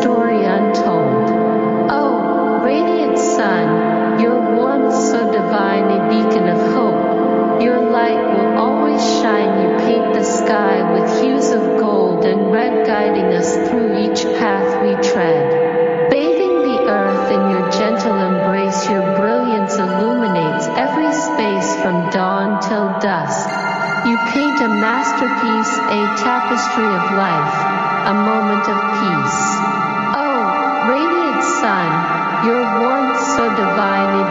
Story untold. Oh, radiant sun, your warmth so divine a beacon of hope. Your light will always shine, you paint the sky with hues of gold and red guiding us through each path we tread. A tapestry of life, a moment of peace. Oh, radiant sun, your warmth so divine,